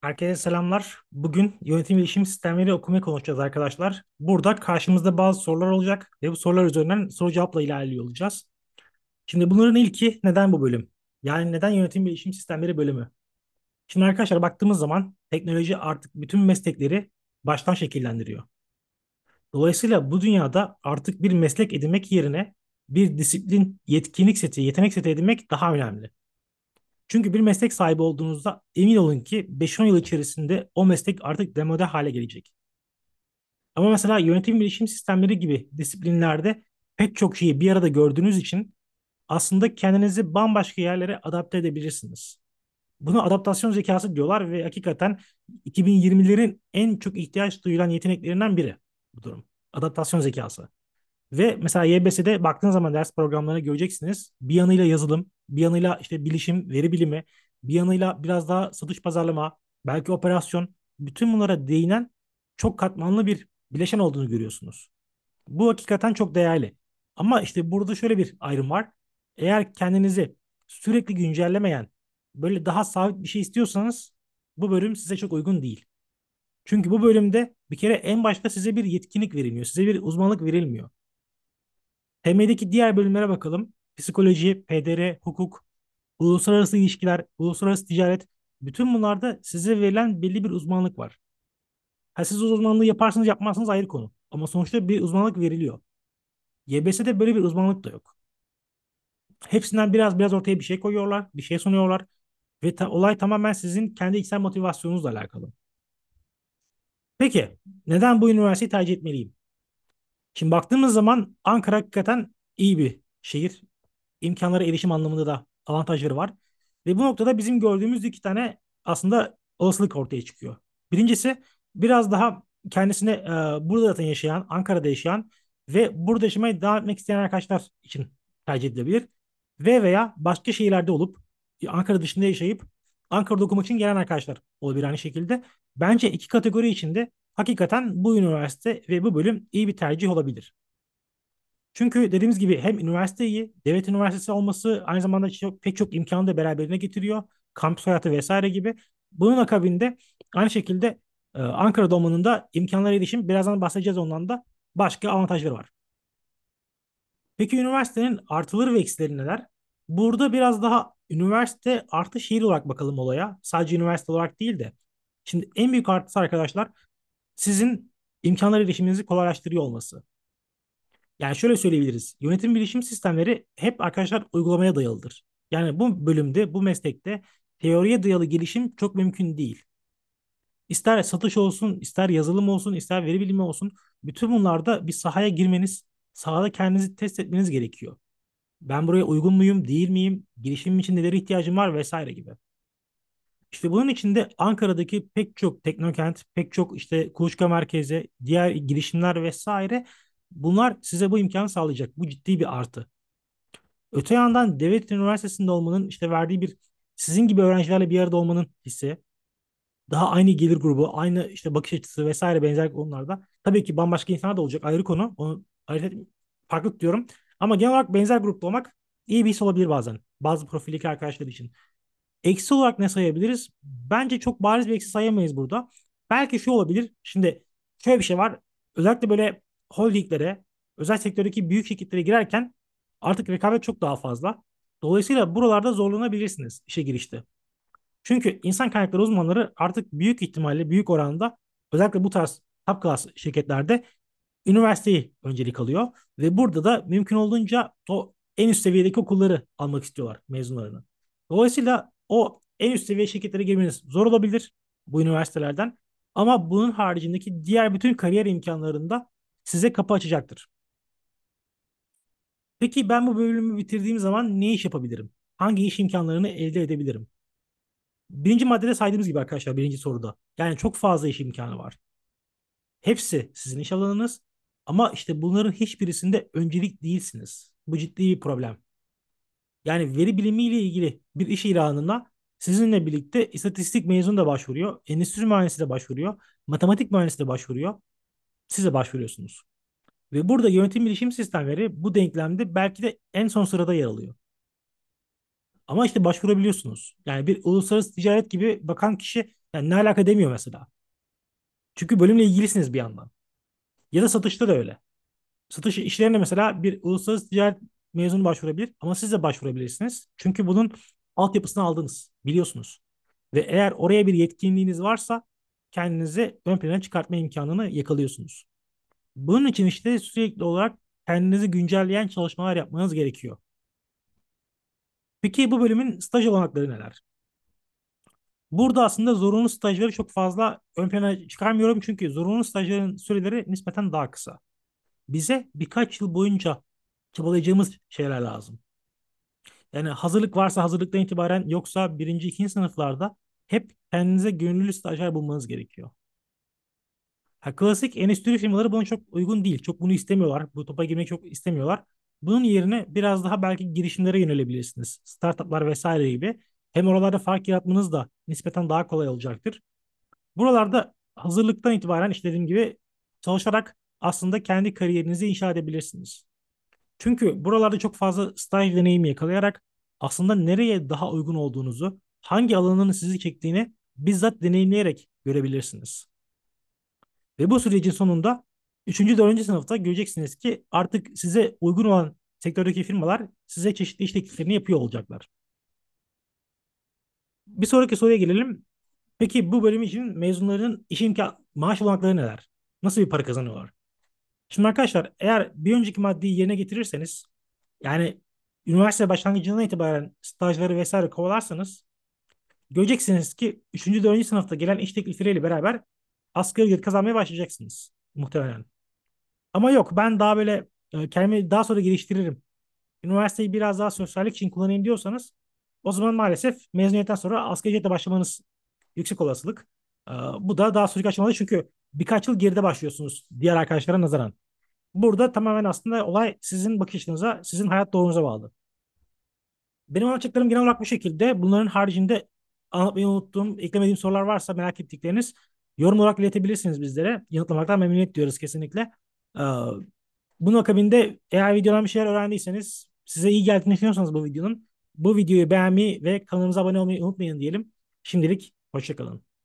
Herkese selamlar. Bugün yönetim bilişim sistemleri okumayı konuşacağız arkadaşlar. Burada karşımızda bazı sorular olacak ve bu sorular üzerinden soru cevapla ilerliyor olacağız. Şimdi bunların ilki neden bu bölüm? Yani neden yönetim bilişim sistemleri bölümü? Şimdi arkadaşlar baktığımız zaman teknoloji artık bütün meslekleri baştan şekillendiriyor. Dolayısıyla bu dünyada artık bir meslek edinmek yerine bir disiplin, yetkinlik seti, yetenek seti edinmek daha önemli. Çünkü bir meslek sahibi olduğunuzda emin olun ki 5-10 yıl içerisinde o meslek artık demode hale gelecek. Ama mesela yönetim bilişim sistemleri gibi disiplinlerde pek çok şeyi bir arada gördüğünüz için aslında kendinizi bambaşka yerlere adapte edebilirsiniz. Buna adaptasyon zekası diyorlar ve hakikaten 2020'lerin en çok ihtiyaç duyulan yeteneklerinden biri bu durum. Adaptasyon zekası. Ve mesela YBS'de baktığınız zaman ders programlarını göreceksiniz. Bir yanıyla yazılım, bir yanıyla işte bilişim, veri bilimi, bir yanıyla biraz daha satış pazarlama, belki operasyon, bütün bunlara değinen çok katmanlı bir bileşen olduğunu görüyorsunuz. Bu hakikaten çok değerli. Ama işte burada şöyle bir ayrım var. Eğer kendinizi sürekli güncellemeyen, böyle daha sabit bir şey istiyorsanız bu bölüm size çok uygun değil. Çünkü bu bölümde bir kere en başta size bir yetkinlik verilmiyor. Size bir uzmanlık verilmiyor. TM'deki diğer bölümlere bakalım. Psikoloji, PDR, hukuk, uluslararası ilişkiler, uluslararası ticaret. Bütün bunlarda size verilen belli bir uzmanlık var. Ha, siz o uzmanlığı yaparsınız yapmazsınız ayrı konu. Ama sonuçta bir uzmanlık veriliyor. YBS'de böyle bir uzmanlık da yok. Hepsinden biraz biraz ortaya bir şey koyuyorlar, bir şey sunuyorlar. Ve ta- olay tamamen sizin kendi içsel motivasyonunuzla alakalı. Peki, neden bu üniversiteyi tercih etmeliyim? Şimdi baktığımız zaman Ankara hakikaten iyi bir şehir. İmkanlara erişim anlamında da avantajları var. Ve bu noktada bizim gördüğümüz iki tane aslında olasılık ortaya çıkıyor. Birincisi biraz daha kendisine e, burada zaten yaşayan, Ankara'da yaşayan ve burada yaşamaya devam etmek isteyen arkadaşlar için tercih edilebilir. Ve veya başka şehirlerde olup Ankara dışında yaşayıp Ankara'da okumak için gelen arkadaşlar olabilir aynı şekilde. Bence iki kategori içinde hakikaten bu üniversite ve bu bölüm iyi bir tercih olabilir. Çünkü dediğimiz gibi hem üniversite iyi, devlet üniversitesi olması aynı zamanda çok, pek çok imkanı da beraberine getiriyor. Kampüs hayatı vesaire gibi. Bunun akabinde aynı şekilde e, Ankara'da olmanın da imkanlara erişim birazdan bahsedeceğiz ondan da başka avantajları var. Peki üniversitenin artıları ve eksileri neler? Burada biraz daha üniversite artı şehir olarak bakalım olaya. Sadece üniversite olarak değil de. Şimdi en büyük artısı arkadaşlar sizin imkanlara erişiminizi kolaylaştırıyor olması. Yani şöyle söyleyebiliriz. Yönetim bilişim sistemleri hep arkadaşlar uygulamaya dayalıdır. Yani bu bölümde, bu meslekte teoriye dayalı gelişim çok mümkün değil. İster satış olsun, ister yazılım olsun, ister veri bilimi olsun. Bütün bunlarda bir sahaya girmeniz, sahada kendinizi test etmeniz gerekiyor. Ben buraya uygun muyum, değil miyim, girişimim için nelere ihtiyacım var vesaire gibi. İşte bunun içinde Ankara'daki pek çok teknokent, pek çok işte kuluçka merkezi, diğer girişimler vesaire bunlar size bu imkanı sağlayacak. Bu ciddi bir artı. Öte yandan devlet üniversitesinde olmanın işte verdiği bir sizin gibi öğrencilerle bir arada olmanın hissi, daha aynı gelir grubu, aynı işte bakış açısı vesaire benzer konularda. Tabii ki bambaşka insanlar da olacak ayrı konu. Onu ayrı farklı diyorum. Ama genel olarak benzer grupta olmak iyi bir his olabilir bazen. Bazı profildeki arkadaşlar için. Eksi olarak ne sayabiliriz? Bence çok bariz bir eksi sayamayız burada. Belki şu olabilir. Şimdi şöyle bir şey var. Özellikle böyle holdinglere, özel sektördeki büyük şirketlere girerken artık rekabet çok daha fazla. Dolayısıyla buralarda zorlanabilirsiniz işe girişte. Çünkü insan kaynakları uzmanları artık büyük ihtimalle, büyük oranda özellikle bu tarz top class şirketlerde üniversiteyi öncelik alıyor. Ve burada da mümkün olduğunca o en üst seviyedeki okulları almak istiyorlar mezunlarını. Dolayısıyla o en üst seviye şirketlere girmeniz zor olabilir bu üniversitelerden. Ama bunun haricindeki diğer bütün kariyer imkanlarında size kapı açacaktır. Peki ben bu bölümü bitirdiğim zaman ne iş yapabilirim? Hangi iş imkanlarını elde edebilirim? Birinci maddede saydığımız gibi arkadaşlar birinci soruda. Yani çok fazla iş imkanı var. Hepsi sizin iş alanınız ama işte bunların hiçbirisinde öncelik değilsiniz. Bu ciddi bir problem. Yani veri bilimiyle ilgili bir iş ilanına sizinle birlikte istatistik mezunu da başvuruyor, endüstri mühendisi de başvuruyor, matematik mühendisi de başvuruyor. Siz de başvuruyorsunuz. Ve burada yönetim bilişim sistemleri bu denklemde belki de en son sırada yer alıyor. Ama işte başvurabiliyorsunuz. Yani bir uluslararası ticaret gibi bakan kişi Yani ne alaka demiyor mesela. Çünkü bölümle ilgilisiniz bir yandan. Ya da satışta da öyle. Satış işlerine mesela bir uluslararası ticaret mezunu başvurabilir ama siz de başvurabilirsiniz. Çünkü bunun altyapısını aldınız, biliyorsunuz. Ve eğer oraya bir yetkinliğiniz varsa kendinizi ön plana çıkartma imkanını yakalıyorsunuz. Bunun için işte sürekli olarak kendinizi güncelleyen çalışmalar yapmanız gerekiyor. Peki bu bölümün staj olanakları neler? Burada aslında zorunlu stajları çok fazla ön plana çıkarmıyorum çünkü zorunlu stajların süreleri nispeten daha kısa. Bize birkaç yıl boyunca çabalayacağımız şeyler lazım. Yani hazırlık varsa hazırlıktan itibaren yoksa birinci, ikinci sınıflarda hep kendinize gönüllü stajyer bulmanız gerekiyor. Ha, klasik endüstri firmaları buna çok uygun değil. Çok bunu istemiyorlar. Bu topa girmeyi çok istemiyorlar. Bunun yerine biraz daha belki girişimlere yönelebilirsiniz. Startuplar vesaire gibi. Hem oralarda fark yaratmanız da nispeten daha kolay olacaktır. Buralarda hazırlıktan itibaren işte dediğim gibi çalışarak aslında kendi kariyerinizi inşa edebilirsiniz. Çünkü buralarda çok fazla staj deneyimi yakalayarak aslında nereye daha uygun olduğunuzu, hangi alanın sizi çektiğini bizzat deneyimleyerek görebilirsiniz. Ve bu sürecin sonunda 3. 4. sınıfta göreceksiniz ki artık size uygun olan sektördeki firmalar size çeşitli iş tekliflerini yapıyor olacaklar. Bir sonraki soruya gelelim. Peki bu bölüm için mezunların iş imkan maaş olanakları neler? Nasıl bir para kazanıyorlar? Şimdi arkadaşlar eğer bir önceki maddeyi yerine getirirseniz yani üniversite başlangıcından itibaren stajları vesaire kovalarsanız göreceksiniz ki 3. 4. sınıfta gelen iş teklifleriyle beraber asgari ücret kazanmaya başlayacaksınız muhtemelen. Ama yok ben daha böyle e, kendimi daha sonra geliştiririm. Üniversiteyi biraz daha sosyallik için kullanayım diyorsanız o zaman maalesef mezuniyetten sonra asgari ücretle başlamanız yüksek olasılık. E, bu da daha sonraki aşamalı çünkü birkaç yıl geride başlıyorsunuz diğer arkadaşlara nazaran. Burada tamamen aslında olay sizin bakışınıza, sizin hayat doğrunuza bağlı. Benim anlatacaklarım genel olarak bu şekilde. Bunların haricinde anlatmayı unuttuğum, eklemediğim sorular varsa merak ettikleriniz yorum olarak iletebilirsiniz bizlere. Yanıtlamaktan memnuniyet duyuyoruz kesinlikle. Ee, bunun akabinde eğer videodan bir şeyler öğrendiyseniz, size iyi geldiğini düşünüyorsanız bu videonun, bu videoyu beğenmeyi ve kanalımıza abone olmayı unutmayın diyelim. Şimdilik hoşçakalın.